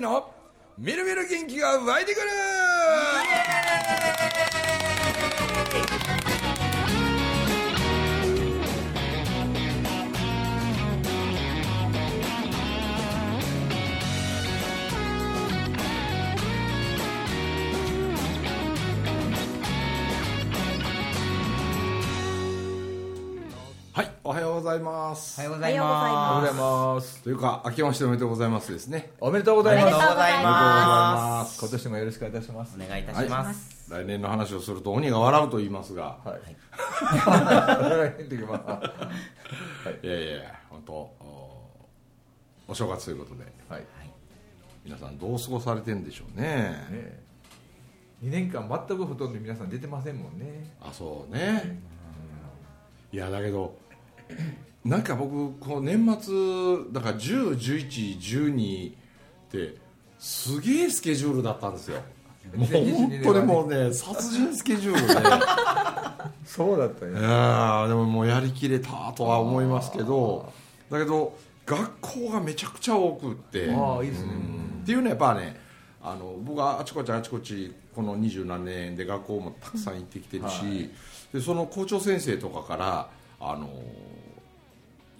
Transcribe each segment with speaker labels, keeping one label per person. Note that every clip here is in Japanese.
Speaker 1: のみるみる元気が湧いてくる。ざいます。
Speaker 2: おはようございま
Speaker 1: す。というか明けましておめでとうございますですね。
Speaker 2: すおめでとうございます。
Speaker 3: おめでとうござい
Speaker 1: ま
Speaker 2: 今年もよろしくお願いいたします。
Speaker 3: お願いいたします、
Speaker 1: 来年の話をすると鬼が笑うと言いますが。
Speaker 2: はい。い。
Speaker 1: や いやいや本当おお正月ということで。
Speaker 2: はい。
Speaker 1: 皆さんどう過ごされてんでしょうね。
Speaker 2: ね2年間全くほとんど皆さん出てませんもんね。
Speaker 1: あそうね。いやだけどなんか僕こう年末だから101112ってすげえスケジュールだったんですよ。もう本当にもうね殺人スケジュールで。
Speaker 2: そうだった
Speaker 1: い
Speaker 2: ね
Speaker 1: やーでももうやりきれたとは思いますけどだけど学校がめちゃくちゃ多くって。
Speaker 2: ああいいですね。
Speaker 1: うん。っていうのはやっぱねあの僕はあちこちあちこちこの二十何年で学校もたくさん行ってきてるし、
Speaker 2: はい。
Speaker 1: でその校長先生とかからあの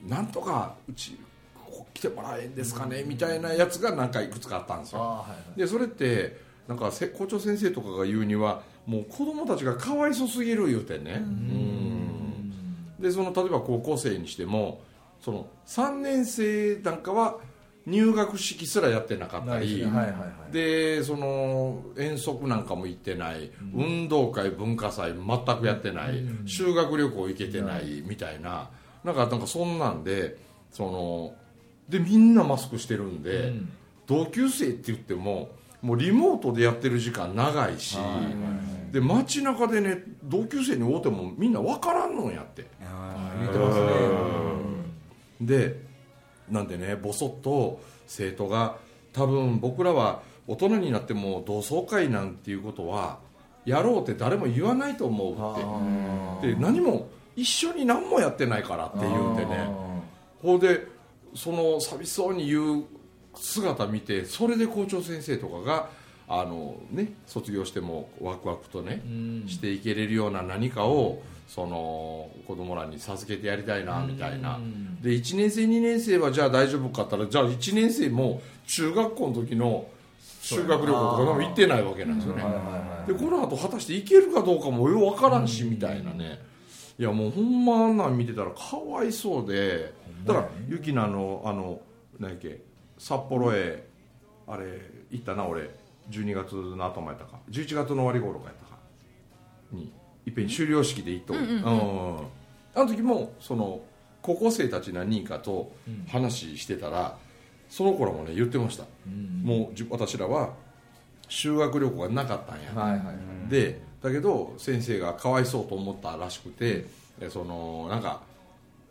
Speaker 1: なんとかうちここ来てもらえんですかねみたいなやつが何かいくつかあったんですよ。
Speaker 2: はいはい。
Speaker 1: でそれってなんかせ校長先生とかが言うにはもう子供たちがかわいそすぎる言うてね。うん。でその例えば高校生にしてもその3年生なんかは入学式すらやってなかったり。
Speaker 2: はいはいはい。
Speaker 1: でその遠足なんかも行ってない、運動会文化祭全くやってない、修学旅行行けてないみたいななんかなんかそんなんでそのでみんなマスクしてるんで、
Speaker 2: うん。
Speaker 1: 同級生って言ってももうリモートでやってる時間長いし、で街中でね同級生に会うてもみんな分からんのんやって。
Speaker 2: 言ってますね。
Speaker 1: でなんでねボソッと生徒が多分僕らは大人になっても同窓会なんていうことはやろうって誰も言わないと思うって。で何も一緒に何もやってないからって言うてね。ほうでその寂しそうに言う姿見てそれで校長先生とかがあの、ね、卒業してもワクワクとね、
Speaker 2: ん。
Speaker 1: していけれるような何かをその子供らに授けてやりたいなみたいな。
Speaker 2: うん
Speaker 1: で1年生2年生はじゃあ大丈夫かったらじゃあ1年生も中学校の時の修学旅行とかでも行ってないわけなんですよね。でこの後果たして行けるかどうかもよう分からんしみたいなねいやもうほんまあんなん見てたらかわいそうでだからゆきなのあの何やっけ札幌へあれ行ったな俺。12月の頭やったか。11月の終わり頃かやったか。にいっぺん終了式で行っとるうんあの時もその高校生たち何人かと話してたらその頃もね言ってました。
Speaker 2: うん。
Speaker 1: もうじ私らは修学旅行がなかったんや、
Speaker 2: はいはいはい。
Speaker 1: でだけど先生がかわいそうと思ったらしくてでそのなんか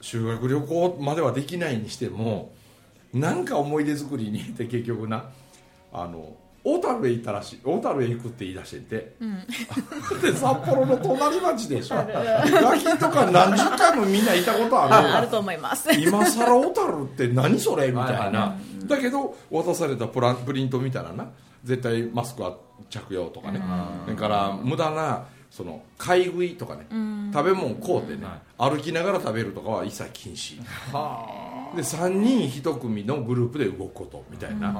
Speaker 1: 修学旅行まではできないにしてもなんか思い出作りにって 結局なあの小樽へ行ったらしい小樽へ行くって言い出してて、で札幌の隣町でしょ。ガキとか何十回もみんな行ったことある。
Speaker 3: あると思います。
Speaker 1: 今さら小樽って何それ？みたい
Speaker 2: はい
Speaker 1: なだけど渡されたプランプリント見たらな絶対マスクは着用とかね。それから無駄なその買い食いとかね。食べ物買うてね歩きながら食べるとかは一切禁止。で3人1組のグループで動くことみたいな。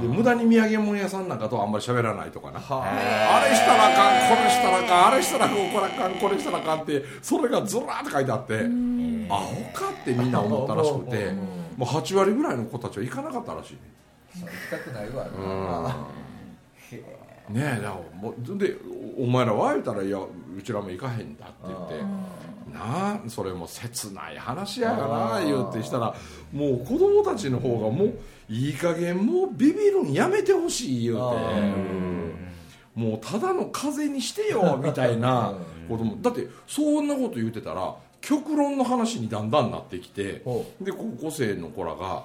Speaker 1: で無駄に土産物屋さんなんかとあんまり喋らないとかな。あ。れしたらあかんこれしたらあかんあれしたらこれあかんこれしたらあかんってそれがずらーって書いてあってアホかってみんな思ったらしくて。
Speaker 2: うん。
Speaker 1: もう8割ぐらいの子たちは行かなかったらしいね
Speaker 2: 行きたくないわ。
Speaker 1: ねえだからもうでおお前らは言うたらいやうちらも行かへんだって言ってなあそれも切ない話やがな言うてしたらもう子供たちの方がもういい加減もうビビるんやめてほしい言うてもうただの風邪にしてよみたいなことも。だってそんなこと言うてたら極論の話にだんだんなってきて
Speaker 2: ほ
Speaker 1: で高校生の子らが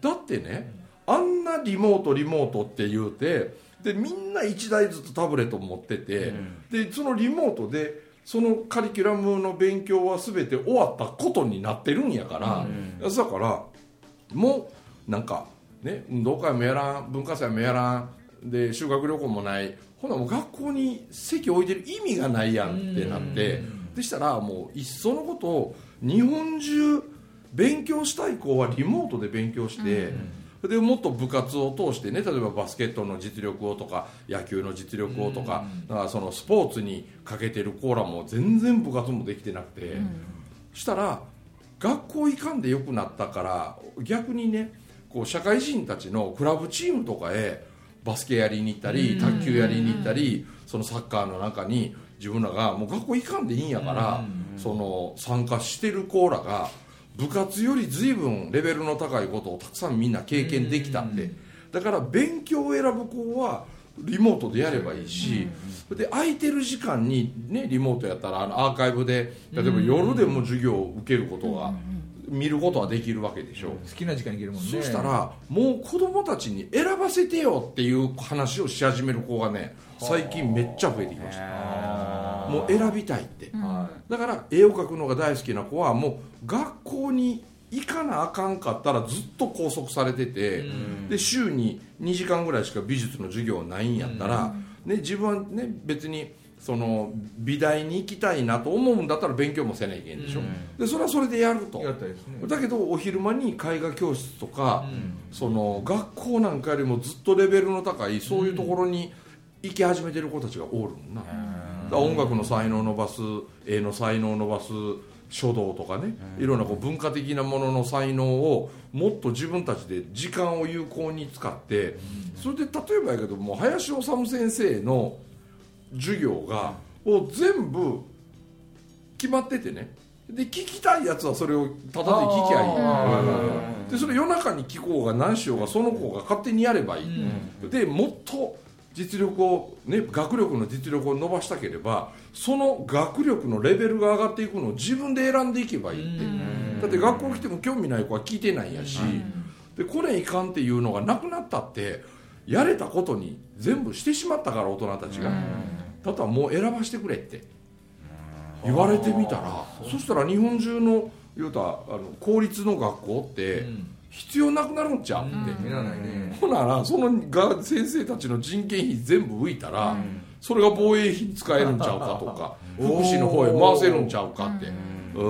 Speaker 1: だってねあんなリモートリモートって言うてでみんな1台ずつタブレット持ってて、でそのリモートでそのカリキュラムの勉強は全て終わったことになってるんやから、だからもうなんかね、運動会もやらん文化祭もやらんで修学旅行もないほなもう学校に席置いてる意味がないやんってなってでしたらもういっそのことを日本中勉強したい子はリモートで勉強して、でもっと部活を通してね例えばバスケットの実力をとか野球の実力をとか,、だからそのスポーツにかけてるコーラも全然部活もできてなくて、したら学校行かんでよくなったから逆にねこう社会人たちのクラブチームとかへバスケやりに行ったり卓球やりに行ったりそのサッカーの中に自分らがもう学校行かんでいいんやからその参加してる子らが部活より随分レベルの高いことをたくさんみんな経験できたって。だから勉強を選ぶ子はリモートでやればいいし、で空いてる時間に、ね、リモートやったらあのアーカイブで例えば夜でも授業を受けることが、見ることはできるわけでしょ、
Speaker 2: 好きな時間に行けるもんね。
Speaker 1: そしたらもう子供たちに選ばせてよっていう話をし始める子がね最近めっちゃ増えてきましたもう選びたいって、
Speaker 2: は
Speaker 1: だから絵を描くのが大好きな子はもう学校に行かなあかんかったらずっと拘束されてて、で週に2時間ぐらいしか美術の授業ないんやったら、ね、自分はね別にその美大に行きたいなと思うんだったら勉強もせないけんでしょ、でそれはそれでやると。
Speaker 2: ね。
Speaker 1: だけどお昼間に絵画教室とか、その学校なんかよりもずっとレベルの高いそういうところに行き始めてる子たちがおるんな、音楽の才能を伸ばす絵の才能を伸ばす書道とかね、いろんなこう文化的なものの才能をもっと自分たちで時間を有効に使って、それで例えばやけども林修先生の授業がもう全部決まっててね。で聞きたいやつはそれをただで聞きゃいい。でそれ夜中に聞こうが何しようがその子が勝手にやればいい、でもっと実力を、ね、学力の実力を伸ばしたければその学力のレベルが上がっていくのを自分で選んでいけばいいってだって学校来ても興味ない子は聞いてないやし、でこれいかんっていうのがなくなったってやれたことに全部してしまったから大人たちが、だったらもう選ばしてくれって。言われてみたらそしたら日本中の言うたらあの公立の学校って必要なくなるんちゃう？って、
Speaker 2: いらないね。
Speaker 1: ほならそのが先生たちの人件費全部浮いたら、それが防衛費に使えるんちゃうかとか 福祉の方へ回せるんちゃうかって、うん。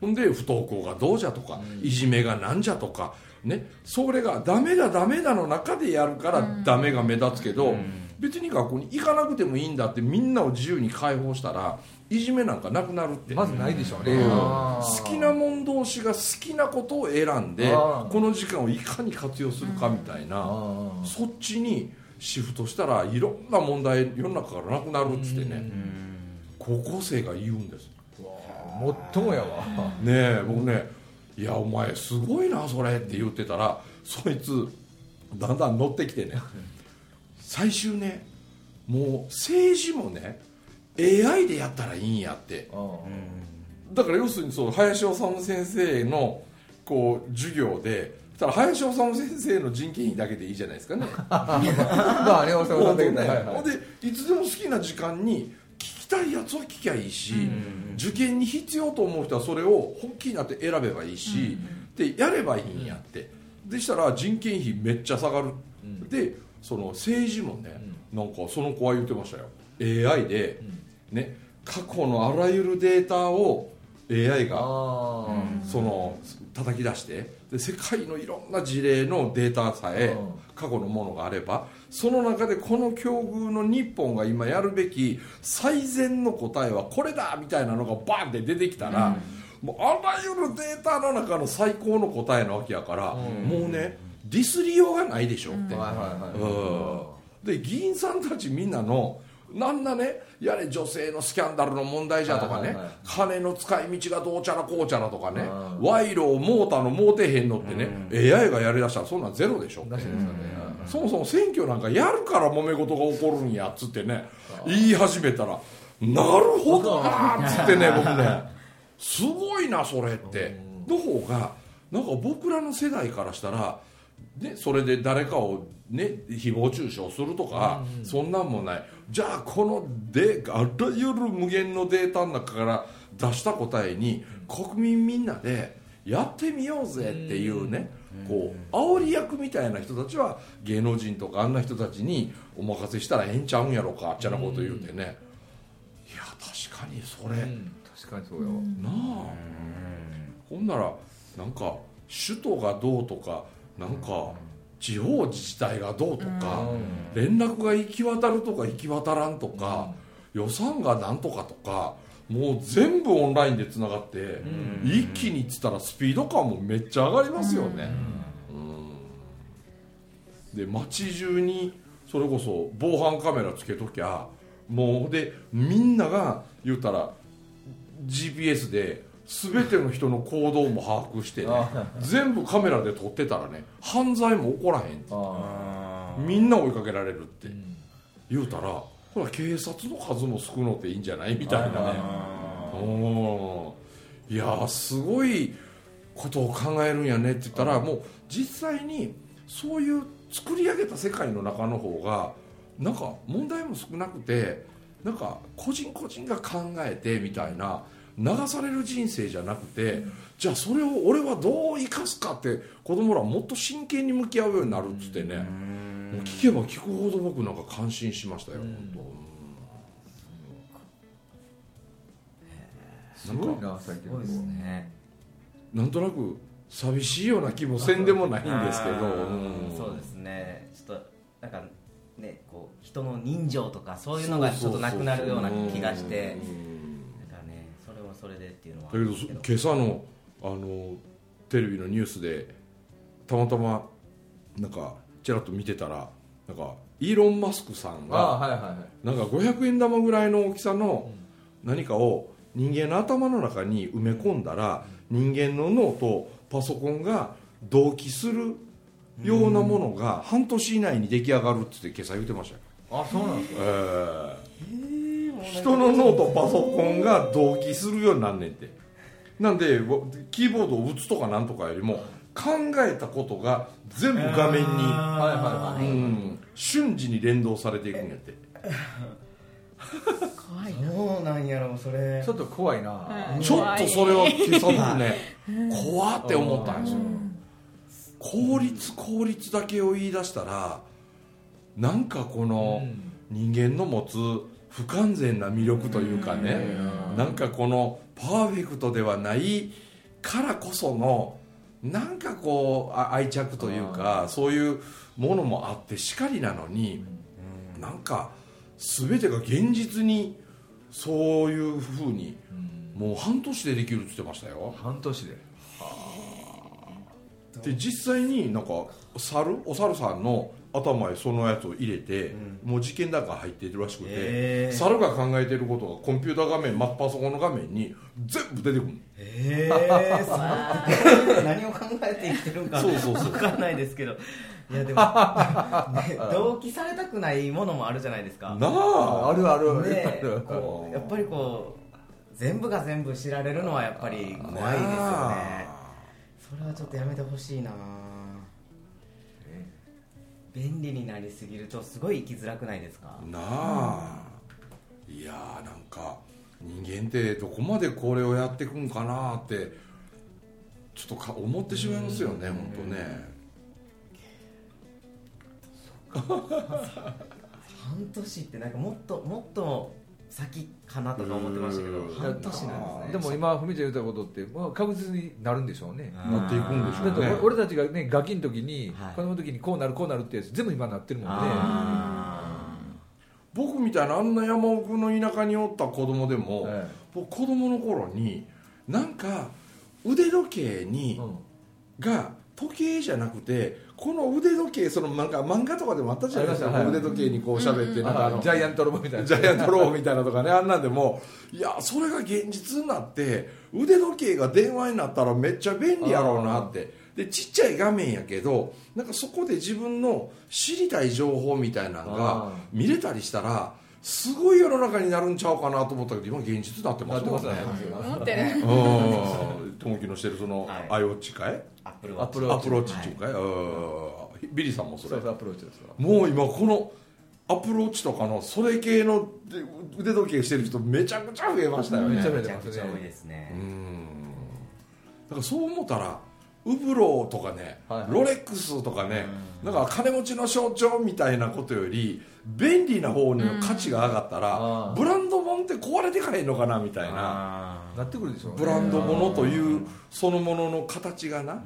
Speaker 1: ほんで不登校がどうじゃとか、いじめがなんじゃとかね。それがダメだダメだの中でやるからダメが目立つけど、別に学校に行かなくてもいいんだってみんなを自由に解放したらいじめなんかなくなるって。
Speaker 2: まずないでしょうね、
Speaker 1: うん。好きなもん同士が好きなことを選んでこの時間をいかに活用するかみたいな、
Speaker 2: あー。
Speaker 1: そっちにシフトしたらいろんな問題世の中からなくなるっつってね。高校生が言うんです。
Speaker 2: もっともやわ。
Speaker 1: ねえ僕ね「いやお前すごいなそれ」って言ってたらそいつだんだん乗ってきてね。最終ねもう政治もね AI でやったらいいんやって。だから要するにそう林修先生のこう授業でただ林修先生の人件費だけでいいじゃないですかね。
Speaker 2: まあね大阪さんだけどね。はい
Speaker 1: でいつでも好きな時間に聞きたいやつは聞きゃいいし、受験に必要と思う人はそれを本気になって選べばいいし、でやればいいんやって。でしたら人件費めっちゃ下がる、でその政治もね、なんかその子は言ってましたよ。AI で、ね過去のあらゆるデータを AI が
Speaker 2: あ
Speaker 1: その叩き出してで世界のいろんな事例のデータさえ
Speaker 2: うん。
Speaker 1: 過去のものがあればその中でこの境遇の日本が今やるべき最善の答えはこれだみたいなのがバンって出てきたら、もうあらゆるデータの中の最高の答えなわけやから、もうねディスりようがないでしょって。で議員さんたちみんなのなんだねやれ女性のスキャンダルの問題じゃとかね、
Speaker 2: はいはいはい。
Speaker 1: 金の使い道がどうちゃらこうちゃらとかね、
Speaker 2: うん。
Speaker 1: 賄賂をモーターのもうてへんのってね、AI がやりだしたらそんなんゼロでしょ。
Speaker 2: ね
Speaker 1: そもそも選挙なんかやるから揉め事が起こるんやっつってね言い始めたらなるほどなっつってね僕ね。すごいなそれって。の方がなんか僕らの世代からしたらね、それで誰かを、ね、誹謗中傷するとか、そんなんもない。じゃあこのであらゆる無限のデータの中から出した答えに国民みんなでやってみようぜっていうね、こう煽り役みたいな人たちは芸能人とかあんな人たちにお任せしたらええんちゃうんやろかあっちゃなこと言うてね、いや確かにそれ、
Speaker 2: うん。確かにそうよ、
Speaker 1: なあ。ほんならなんか首都がどうとかなんか地方自治体がどうとか、連絡が行き渡るとか行き渡らんとか、予算がなんとかとかもう全部オンラインでつながって、一気にっつったらスピード感もめっちゃ上がりますよね、うん。で街中にそれこそ防犯カメラつけときゃもうでみんなが言うたら GPS で全ての人の行動も把握してね全部カメラで撮ってたらね犯罪も起こらへん
Speaker 2: あ
Speaker 1: みんな追いかけられるって。言うたらほら警察の数も少のっていいんじゃないみたいなね。うん。いやーすごいことを考えるんやねって言ったらもう実際にそういう作り上げた世界の中の方がなんか問題も少なくてなんか個人個人が考えてみたいな流される人生じゃなくてじゃあそれを俺はどう生かすかって子供らもっと真剣に向き合うようになるっつってね。もう聞けば聞くほど僕なんか感心しましたよ、本
Speaker 2: すごいな最近
Speaker 4: ですね
Speaker 1: 当なんとなく寂しいような気もせんでもないんですけど、うん。
Speaker 4: そうですね。ちょっとなんかねこう人の人情とかそういうのがちょっとなくなるような気がしてそれでっていうのはあ
Speaker 1: だけど今朝のあのテレビのニュースでたまたまなんかちらっと見てたらなんかイーロン・マスクさんが
Speaker 2: はいはいはい。
Speaker 1: なんか500円玉ぐらいの大きさの何かを人間の頭の中に埋め込んだら人間の脳とパソコンが同期するようなものが半年以内に出来上がるって言って今朝言ってましたよ、
Speaker 2: あそうなんですか。
Speaker 1: えー人の脳とパソコンが同期するようになんねんて。なんでわキーボードを打つとかなんとかよりも考えたことが全部画面に、
Speaker 2: はいはいはい。
Speaker 1: うん、瞬時に連動されていくんやって。
Speaker 3: 怖いな。
Speaker 4: そうなんやろうそれ。
Speaker 2: ちょっと怖いな、
Speaker 3: うん
Speaker 1: ちょっとそれは今朝僕ね怖って思ったんですよ。効率効率だけを言い出したらなんかこの人間の持つ不完全な魅力というかねなんかこのパーフェクトではないからこそのなんかこうあ愛着というかそういうものもあってしかりなのになんか全てが現実にそういうふうにもう半年でできるって言ってましたよ。
Speaker 2: 半年で
Speaker 1: で実際になんか猿お猿さんの頭へそのやつを入れて、もう実験段階入っているらしくて、
Speaker 4: へー
Speaker 1: 猿が考えてることがコンピューター画面マッパソコンの画面に全部出てくる
Speaker 4: ええ。そ う何を考えて生きてるんか
Speaker 1: そうそうそう。
Speaker 4: 分かんないですけど。いやでも、ね、同期されたくないものもあるじゃないですか。
Speaker 1: なあ
Speaker 2: あるある。
Speaker 4: ね やっぱりこう全部が全部知られるのはやっぱり怖いですよねそれはちょっとやめてほしいな。便利になりすぎるとすごい生きづらくないですか？
Speaker 1: なあ。いやーなんか人間ってどこまでこれをやっていくんかなってちょっとか思ってしまいますよね本当ね。
Speaker 4: 半年ってなんかもっともっと先かなとか思ってましたけど
Speaker 1: うん。
Speaker 4: 半年なんですね。
Speaker 2: でも今ふみちゃん言ったことって、まあ、確実になるんでしょうね。
Speaker 4: うん
Speaker 1: なっていくんでしょ
Speaker 2: だって
Speaker 1: うね
Speaker 2: 俺たちがねガキの時に、
Speaker 4: はい。
Speaker 2: 子供の時にこうなるこうなるってやつ全部今なってるもんね。
Speaker 4: あ
Speaker 1: 僕みたいなあんな山奥の田舎におった子供でも、
Speaker 2: え
Speaker 1: 僕子供の頃になんか腕時計に
Speaker 2: え、うん。
Speaker 1: が時計じゃなくてこの腕時計そのなんか漫画とかでもあったじゃないですか、
Speaker 2: はい
Speaker 1: 腕時計にこう喋って、なんかあの
Speaker 2: ジャイアントロボみたいな。
Speaker 1: ジャイアントローみたいなとかねあんなんでもいやそれが現実になって腕時計が電話になったらめっちゃ便利やろうなって。でちっちゃい画面やけどなんかそこで自分の知りたい情報みたいなの
Speaker 2: あ
Speaker 1: が見れたりしたらすごい世の中になるんちゃうかなと思ったけど今現実になってますもんね。
Speaker 2: なってますね。
Speaker 3: 思ってる
Speaker 1: うん。友樹のしてるその
Speaker 4: はい。
Speaker 1: アッチかい
Speaker 4: アップル
Speaker 2: アップル
Speaker 1: アプローチっていうかい、うん。ビリーさんもそれ？
Speaker 2: そうそうアプローチですわ
Speaker 1: もう今このアプローチとかのそれ系の腕時計してる人めちゃくちゃ増えましたよね。
Speaker 2: めちゃめ
Speaker 4: めちゃくちゃ多いですね。
Speaker 1: うん。だからそう思ったらウブローとかね、ロレックスとかね、だから金持ちの象徴みたいなことより便利な方に価値が上がったら、
Speaker 2: うん。
Speaker 1: ブランド物って壊れてかへんのかなみたいな
Speaker 4: あ
Speaker 2: なってくるでしょうね。
Speaker 1: ブランド物というそのものの形がな。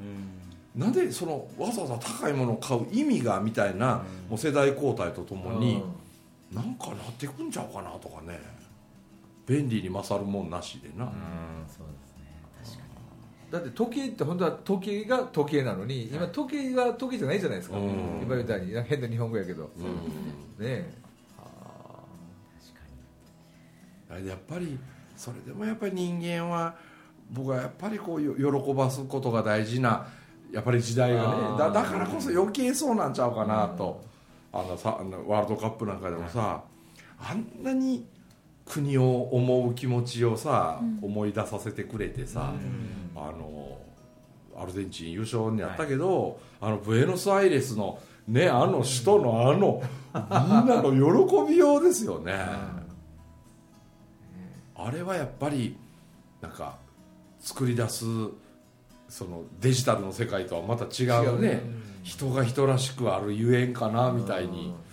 Speaker 1: なんでそのわざわざ高いものを買う意味がみたいな、もう世代交代とともに、なんかなってくんちゃうかなとかね。便利に勝るもんなしでな、
Speaker 4: うんそうです
Speaker 2: だって時計って本当は時計が時計なのに今時計が時計じゃないじゃないですか、
Speaker 1: うん。
Speaker 2: 今みたいに。変な日本語やけど、
Speaker 1: うん。
Speaker 2: ねえ。
Speaker 1: やっぱりそれでもやっぱり人間は僕はやっぱりこうよ喜ばすことが大事なやっぱり時代がねだだからこそ余計そうなんちゃうかなと、あのさあのワールドカップなんかでもさ、あんなに国を思う気持ちをさ、思い出させてくれてさ、あのアルゼンチン優勝になったけど、あのブエノスアイレスのねあの首都のあのみんなの喜びようですよね。あれはやっぱりなんか作り出すそのデジタルの世界とはまた違うね。
Speaker 2: ね。
Speaker 1: 人が人らしくあるゆえんかなみたいに、うん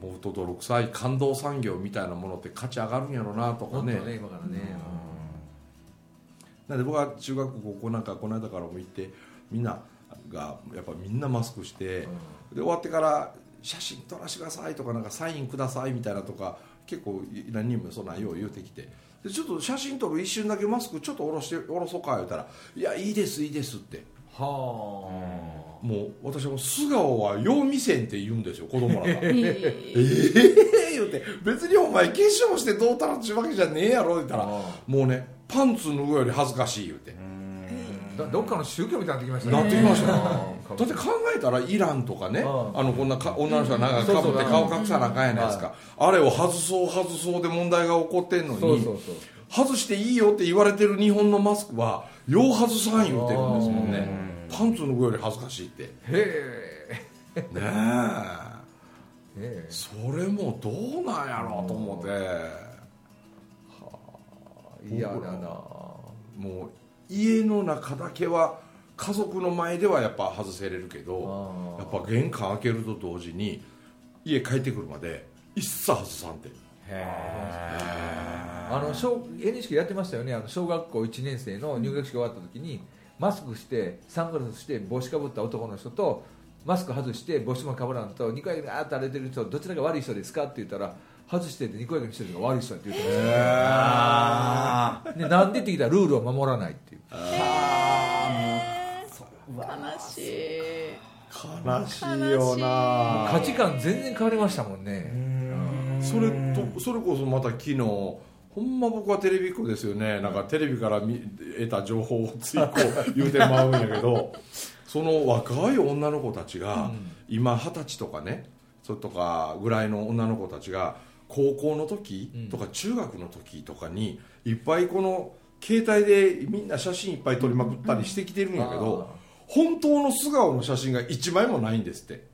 Speaker 1: 思うと泥臭い感動産業みたいなものって価値上がるんやろなとかね。
Speaker 2: ね今からね、
Speaker 1: なんで僕は中学高校なんかこの間からも行ってみんながやっぱみんなマスクして、で終わってから写真撮らせてくださいとかなんかサインくださいみたいなとか結構何人もそんなんよう言うてきて。でちょっと写真撮る一瞬だけマスクちょっと下ろして下ろそうか言うたら「いやいいですいいです」って
Speaker 2: は
Speaker 1: もう私は素顔はよう見せんって言うんですよ子供らが。え
Speaker 3: え
Speaker 1: えー、言うて。別にお前化粧してどうたらっちゅうわけじゃねえやろ言ったら。
Speaker 2: あ
Speaker 1: もうねパンツ脱ぐより恥ずかしい言うて。
Speaker 2: どっかの宗教みたいになってきました
Speaker 1: なってきました。ね
Speaker 2: あ
Speaker 1: だって考えたらイランとかね
Speaker 2: うん。
Speaker 1: あのこんなか女の人が長くかぶって顔隠さなあかんやないですか。あれを外そう外そうで問題が起こってんのに
Speaker 2: そうそうそう
Speaker 1: 外していいよって言われてる日本のマスクはよう外さん言うてるんですもんね。パンツ脱ぐより恥ずかしいって。ね
Speaker 2: へえ。
Speaker 1: え。
Speaker 2: へえ。
Speaker 1: それもどうなんやろうと思って。
Speaker 2: 嫌だな。
Speaker 1: もう家の中だけは家族の前ではやっぱ外せれるけどやっぱ玄関開けると同時に家帰ってくるまで一切外さんって
Speaker 2: あの小 NHK やってましたよね。あの小学校1年生の入学式終わった時にマスクしてサングラスして帽子かぶった男の人とマスク外して帽子もかぶらんとニコヤキにあーって荒れてる人どちらが悪い人ですかって言ったら外しててニコヤキにしてる人が悪い人だって言ってました。でなんでって聞いたらルールを守らないっていう。
Speaker 3: 悲しい。
Speaker 1: 悲しいよな。
Speaker 2: 価値観全然変わりましたもんね
Speaker 1: それとそれこそまた昨日ほんま僕はテレビっ子ですよね。なんかテレビから見得た情報をついこう言うてまうんやけどその若い女の子たちが、今二十歳とかねそれとかぐらいの女の子たちが高校の時とか中学の時とかにいっぱいこの携帯でみんな写真いっぱい撮りまくったりしてきてるんやけど、本当の素顔の写真が1枚もないんですって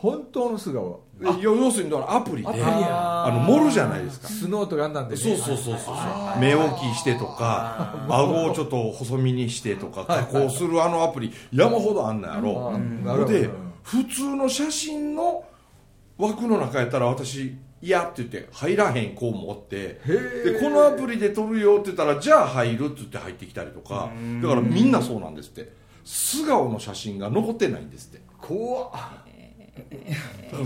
Speaker 2: 本当の素顔。
Speaker 1: で要要するにだからアプリで。あの盛るじゃないですか。
Speaker 2: スノー。とかあんなんでね
Speaker 1: そうそうそう。そう目大きいしてとか顎をちょっと細身にしてとか加工するあのアプリ山ほどあんのやろ。
Speaker 2: う
Speaker 1: で普通の写真の枠の中やったら私嫌って言って入らへん子を持って
Speaker 2: ー。
Speaker 1: でこのアプリで撮るよって言ったらじゃあ入るって言って入ってきたりとかだからみんなそうなんですって。素顔の写真が残ってないんですって。
Speaker 2: 怖っ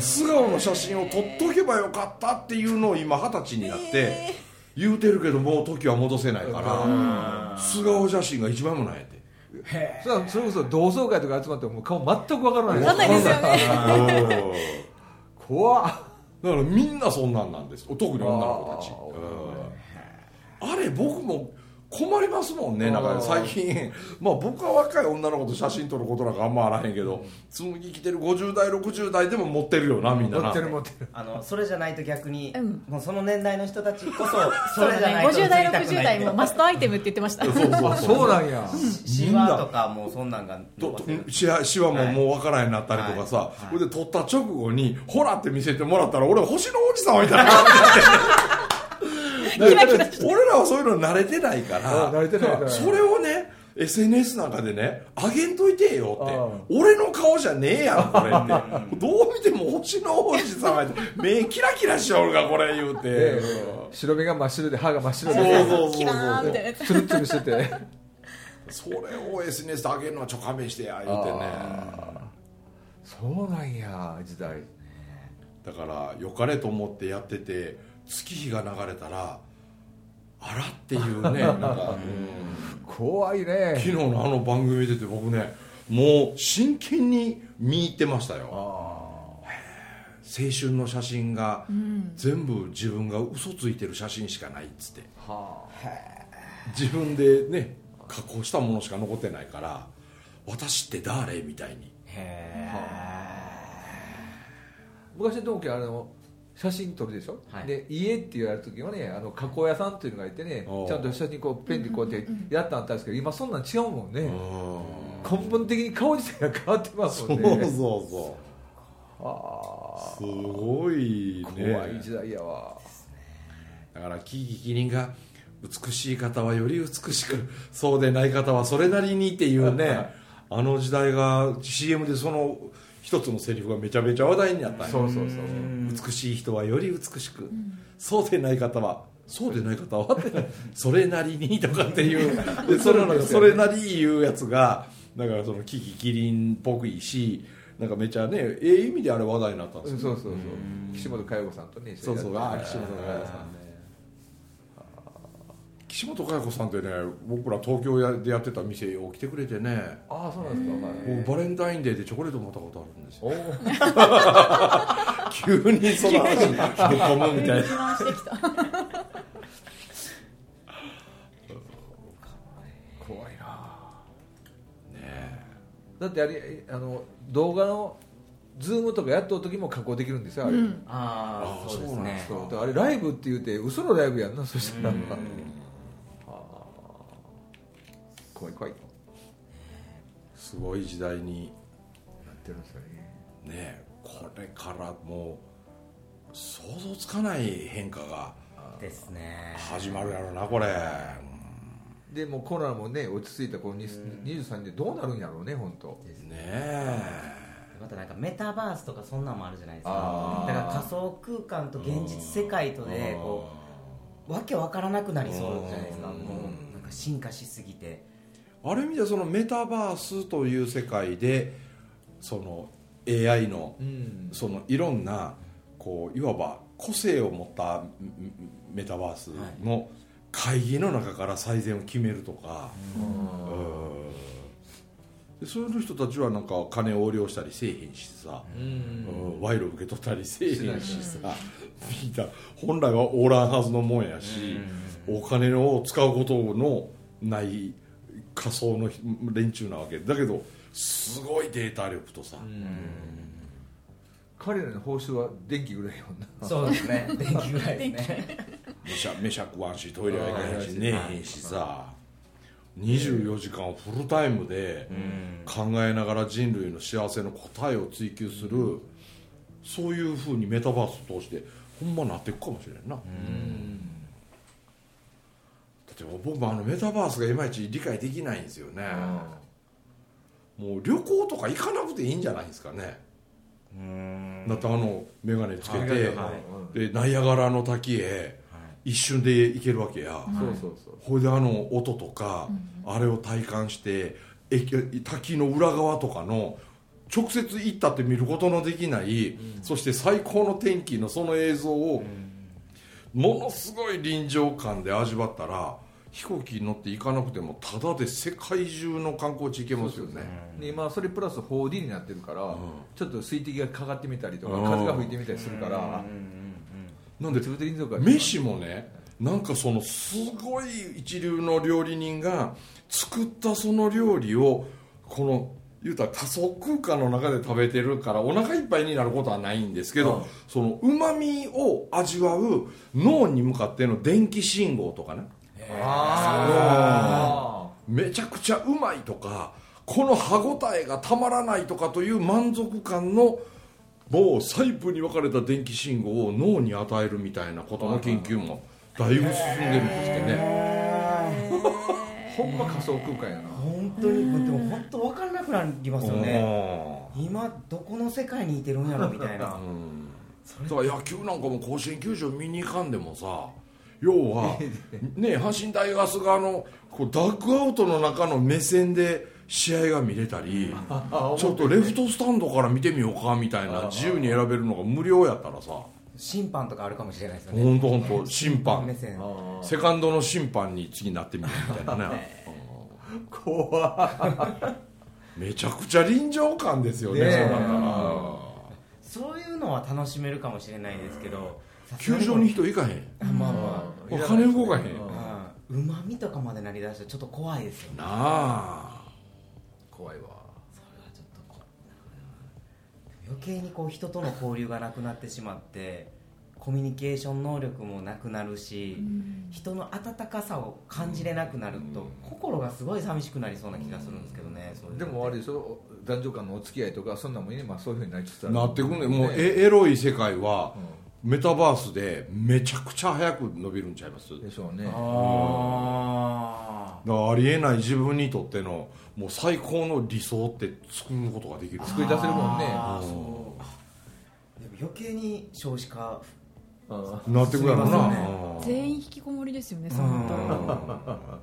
Speaker 1: 素顔の写真を撮っとけばよかったっていうのを今二十歳になって言うてるけどもう時は戻せないから素顔写真が一枚もないって
Speaker 2: それはそれこそ同窓会とか集まっても顔全くわからない。
Speaker 3: わかんないですよね。
Speaker 2: 怖っ。
Speaker 1: だからみんなそんなんなんです。特に女の子たち。
Speaker 2: あ
Speaker 1: れ僕も困りますもんねなんか最近。まあ僕は若い女の子と写真撮ることなんかあんまあらへんけど紬来てる50代60代でも持ってるよなみんな。
Speaker 2: 持
Speaker 1: な
Speaker 2: ってる持ってる。
Speaker 4: あのそれじゃないと逆に、
Speaker 3: うん。
Speaker 4: もうその年代の人たちこそ
Speaker 3: そうだね。50代60代も
Speaker 4: ま
Speaker 3: マストアイテムって言ってました。
Speaker 1: そうそうそう。
Speaker 2: そうなんや。
Speaker 4: シワとかもうそんなんが
Speaker 1: ととしわしわももう分からへんなったりとかさ、
Speaker 4: はい。
Speaker 1: それで撮った直後に「ほら!」って見せてもらったら俺星の王子様みたいな俺らはそういうの慣れてないから
Speaker 2: あ慣れてない。から
Speaker 1: それをね SNS なんかでねあげんといてよって俺の顔じゃねえやんこれって。どう見ても星の王子様やって目キラキラしおるがこれ言うて、
Speaker 2: で白目が真っ白で歯が真っ白
Speaker 1: そう
Speaker 2: で
Speaker 1: そうそう。
Speaker 3: キラーンみたいな
Speaker 2: ツルツルして。て
Speaker 1: それを SNS であげるのはちょ勘弁してや言うてね。
Speaker 2: そうなんや時代。
Speaker 1: だから良かれと思ってやってて月日が流れたらあらっていうね。なんか、
Speaker 2: 怖い
Speaker 1: うん
Speaker 2: ね。
Speaker 1: 昨日のあの番組見てて僕ねもう真剣に見入ってましたよ。青春の写真が全部自分が嘘ついてる写真しかないっつって。
Speaker 2: は
Speaker 1: 自分でね加工したものしか残ってないから私って誰？みたいに。
Speaker 2: 昔の時あの写真撮るでしょ、
Speaker 4: はい。
Speaker 2: で家って言われる時はねあの加工屋さんっていうのがいてねちゃんと写真こうペンでこうやってやったんあったんですけど今そんなん違うもんね。
Speaker 1: うん
Speaker 2: 根本的に顔自体が変わってます
Speaker 1: そう
Speaker 2: もんね
Speaker 1: そうそう。
Speaker 2: あ
Speaker 1: すごい
Speaker 2: あ
Speaker 1: ね。
Speaker 2: 怖い時代やわ。
Speaker 1: だからキキキリンが美しい方はより美しくそうでない方はそれなりにっていうね あの時代が CM でその一つのセリフがめちゃめちゃ話題になった
Speaker 2: そうそうそう。
Speaker 1: 美しい人はより美しく、そうでない方はそうでない方はって それなりにとかっていう。でそれなんかそれなりいうやつがだからそのキキキリンっぽくいいしなんかめちゃねええ意味であれ話題になったんですよ。
Speaker 2: そうそうそう。岸本佳代子さんとね
Speaker 1: そうそう。あ
Speaker 2: あ
Speaker 1: 岸本佳代子さんね岸本佳代子さんってね僕ら東京でやってた店を来てくれてね。
Speaker 2: ああそうなんですか、はい。
Speaker 1: 僕バレンタインデーでチョコレートもらったことあるんですよ。急にその話に。込むみたいな。
Speaker 3: 自慢してきた
Speaker 2: 怖いな。
Speaker 1: ね
Speaker 2: だってあれあの動画のズームとかやっとる時も加工できるんですよあれ、
Speaker 3: うん。
Speaker 4: ああ
Speaker 1: あ
Speaker 4: そうですね
Speaker 2: あれライブって言うて嘘のライブやんなそしたら、ああ怖い怖いな
Speaker 1: すごい時代に
Speaker 2: ってるんですよね。
Speaker 1: ねこれからもう想像つかない変化が
Speaker 4: ですね。
Speaker 1: 始まるやろなこれ。
Speaker 2: でもうコロナもね落ち着いたこの23年でどうなるんやろうね本当。
Speaker 1: ね。え
Speaker 4: またなんかメタバースとかそんなんもあるじゃないですか。だから仮想空間と現実世界とでこうわけわからなくなりそうじゃないですか。もうなんか進化しすぎて
Speaker 1: ある意味ではそのメタバースという世界でその AI の
Speaker 2: うん。
Speaker 1: そのいろんなこういわば個性を持ったんメタバースの会議の中から最善を決めるとか、うん。でそういう人たちはなんか金を横領したりせえへんしさ、
Speaker 2: うん。
Speaker 1: うん。賄賂受け取ったりせえへんしさ。みんな本来はおらんはずのもんやし、お金を使うことのない仮想の連中なわけ。だけどすごいデータ力とさ、
Speaker 2: 彼らの報酬は電気ぐらいやもんな。
Speaker 4: そうですね。電気ぐらいですね
Speaker 1: 飯は食わんしトイレは行かへんし
Speaker 2: あー
Speaker 1: 寝えへんしさ。24時間フルタイムで考えながら人類の幸せの答えを追求するそういうふうにメタバースを通してほんまなっていくかもしれんな、だって僕もあのメタバースがいまいち理解できないんですよね、もう旅行とか行かなくていいんじゃないですかね。だってあの眼鏡つけて、
Speaker 2: はい。
Speaker 1: でナイアガラの滝へ一瞬で行けるわけや、
Speaker 2: そうそうそう。
Speaker 1: ほいであの音とか、あれを体感してえ滝の裏側とかの直接行ったって見ることのできない、そして最高の天気のその映像を、ものすごい臨場感で味わったら飛行機に乗って行かなくてもただで世界中の観光地行けますよね。
Speaker 2: で今それプラス 4D になってるから、ちょっと水滴がかかってみたりとか、
Speaker 1: うん。
Speaker 2: 風が吹いてみたりするから、
Speaker 1: なんで飯もねなんかそのすごい一流の料理人が作ったその料理をこの言うたら仮想空間の中で食べてるからお腹いっぱいになることはないんですけど、
Speaker 2: うん。
Speaker 1: そのうまみを味わう脳に向かっての電気信号とかね。
Speaker 2: あ
Speaker 1: めちゃくちゃうまいとかこの歯ごたえがたまらないとかという満足感のもう細部に分かれた電気信号を脳に与えるみたいなことの研究もだいぶ進んでるんですけどね。
Speaker 2: ほんま仮想空間やな。
Speaker 4: 本当にでも本当分からなくなりますよね。
Speaker 1: うん。
Speaker 4: 今どこの世界にいてるんやろみたいな。
Speaker 1: うんだから野球なんかも甲子園球場見に行かんでもさ要は ね阪神タイガース側のこうダッグアウトの中の目線で試合が見れたりちょっとレフトスタンドから見てみようかみたいな自由に選べるのが無料やったらさ。
Speaker 4: 審判とかあるかもしれないですよね。
Speaker 1: 本当本当審判。
Speaker 4: 目線。
Speaker 1: セカンドの審判に次なってみるみたいなね。
Speaker 2: 怖
Speaker 1: めちゃくちゃ臨場感ですよねそうなったら。
Speaker 4: そういうのは楽しめるかもしれないですけど
Speaker 1: 球場に人行かへん。
Speaker 4: あまあ。ま
Speaker 1: お金動かへん。
Speaker 4: あうまみとかまでなりだしてちょっと怖いですよね。
Speaker 1: なあ。
Speaker 2: 怖いわ。
Speaker 4: それはちょっとこ余計にこう人との交流がなくなってしまってコミュニケーション能力もなくなるし、人の温かさを感じれなくなると、心がすごい寂しくなりそうな気がするんですけどね、そういうの
Speaker 2: でもあれでしょ？男女間のお付き合いとかそんなもん今そういうふうになりつつある。
Speaker 1: なってくんねもうエエロい世界はメタバースでめちゃくちゃ早く伸びるんちゃいます？
Speaker 2: でしょうね。
Speaker 4: あ
Speaker 1: だからありえない自分にとってのもう最高の理想って作ることができる。
Speaker 2: 作り出せるもんね。
Speaker 4: あー。そうでも余計に少子化
Speaker 2: うん
Speaker 1: なってくるやろな。
Speaker 3: 全員引きこもりですよねそうなったら怖っ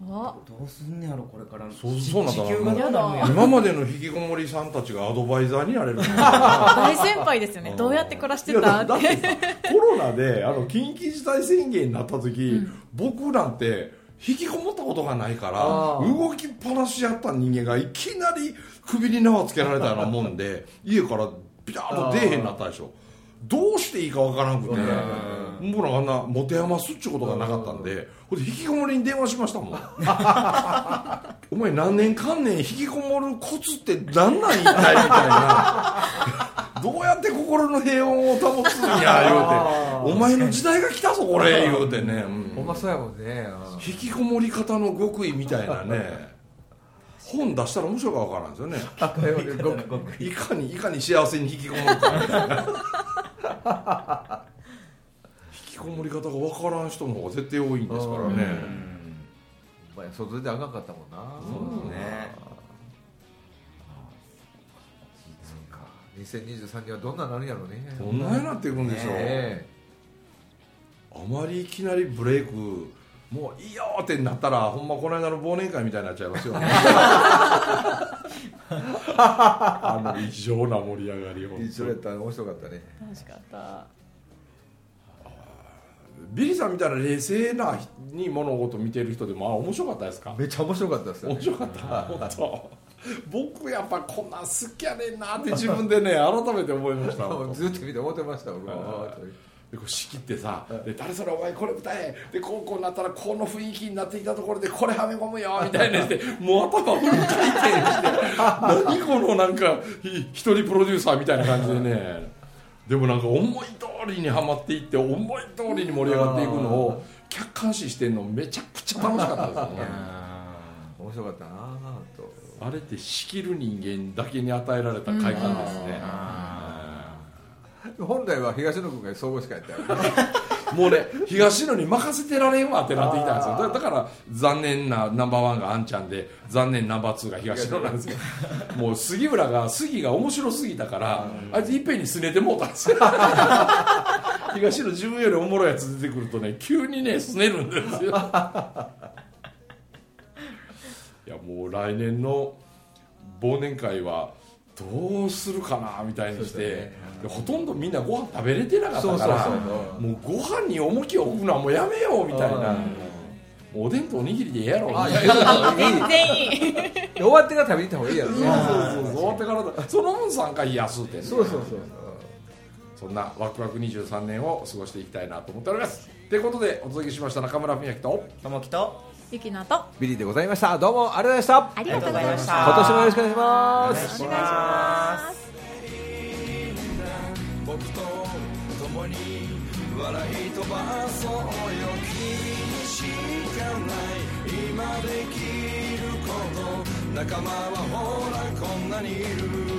Speaker 4: どうすんねやろこれから
Speaker 1: そうそうなんだ
Speaker 4: 地球がどうな
Speaker 1: 今までの引きこもりさんたちがアドバイザーになれる。
Speaker 3: 大先輩ですよね。どうやって暮らしてた？っ
Speaker 1: だだって コロナであの緊急事態宣言になった時、僕なんて引きこもったことがないから動きっぱなしやった人間がいきなり首に縄つけられたようなもんで家からビターッと出えへんなったでしょどうしていいかわからなくて僕らあんな持て余すっちゅうことがなかったんでほんで引きこもりに電話しましたもん。お前何年間年引きこもるコツって何なん一体みたいな。どうやって心の平穏を保つんや言うて。お前の時代が来たぞこれ言うてね、うん。
Speaker 2: ほんまそうやもんね。
Speaker 1: 引きこもり方の極意みたいなね。本出したら面白いか分からんですよね。いかにいかに幸せに引きこもるか。みたいな引きこもり方が分からん人の方が絶対多いんですからね。
Speaker 2: お前外であかんかったもんな。
Speaker 4: そうですね
Speaker 2: そうか。2023年はどんなになるんやろうね。
Speaker 1: どんなになっていくんでしょう、
Speaker 2: ね
Speaker 1: あまりいきなりブレイクもういいよってなったらほんまこの間の忘年会みたいになっちゃいますよね。あの異常な盛り上がり本当に。
Speaker 2: 一緒やったら面白かったね。
Speaker 3: 楽しかった。
Speaker 1: ビリーさんみたいな冷静なに物事見てる人でもあ面白かったですか？
Speaker 2: めっちゃ面白かったですよね。
Speaker 1: 面白かった。本当。僕やっぱこんなん好きやねんなって自分でね改めて思いました。
Speaker 2: ずっと見て思ってました僕
Speaker 1: はでこう仕切ってさ「で誰それお前これ歌え」でこうこうなったらこの雰囲気になってきたところでこれはめ込むよみたいなしてもう頭フル回転して何このなんかひ一人プロデューサーみたいな感じでね。でもなんか思い通りにはまっていって思い通りに盛り上がっていくのを客観視してんのめちゃくちゃ楽しかったですよね。
Speaker 2: 面白かったなと。
Speaker 1: あれって仕切る人間だけに与えられた快感ですね
Speaker 2: 本来は東野君が総合司会やったよね。
Speaker 1: もうね東野に任せてられんわってなってきたんですよ。だだから残念なナンバーワンがあんちゃんで残念ナンバーツーが東野なんですけど もう杉浦が杉が面白すぎたからあいついっぺんにすねてもうたんですよ。東野自分よりおもろいやつ出てくるとね急にねすねるんですよ。いやもう来年の忘年会はどうするかなみたいにして、
Speaker 2: ね。
Speaker 1: でほとんどみんなご飯食べれてなかったからもうご飯に重きを置くのはもうやめようみたいな。
Speaker 2: うん。
Speaker 1: おでんとおにぎりでええやろ。み
Speaker 2: あ
Speaker 1: たいな
Speaker 3: 全然いい。
Speaker 2: 終わってから食べに行った方がいいやろ。ね
Speaker 1: そうそう。そう終わってからだその分3回安ってね
Speaker 2: そうそうそう
Speaker 1: そんなワクワク23年を過ごしていきたいなと思っております。ということでお届けしました中村文明と
Speaker 4: ともきと
Speaker 3: ゆきなと。
Speaker 2: ビリーでございました。どうもありがとうございました。
Speaker 3: ありがとうございました。
Speaker 2: 今年もよろしくお願いします。
Speaker 3: お願いします。
Speaker 5: 僕と共に笑い飛ばそうよ。君にしかない。今できること。仲間はほらこんなにいる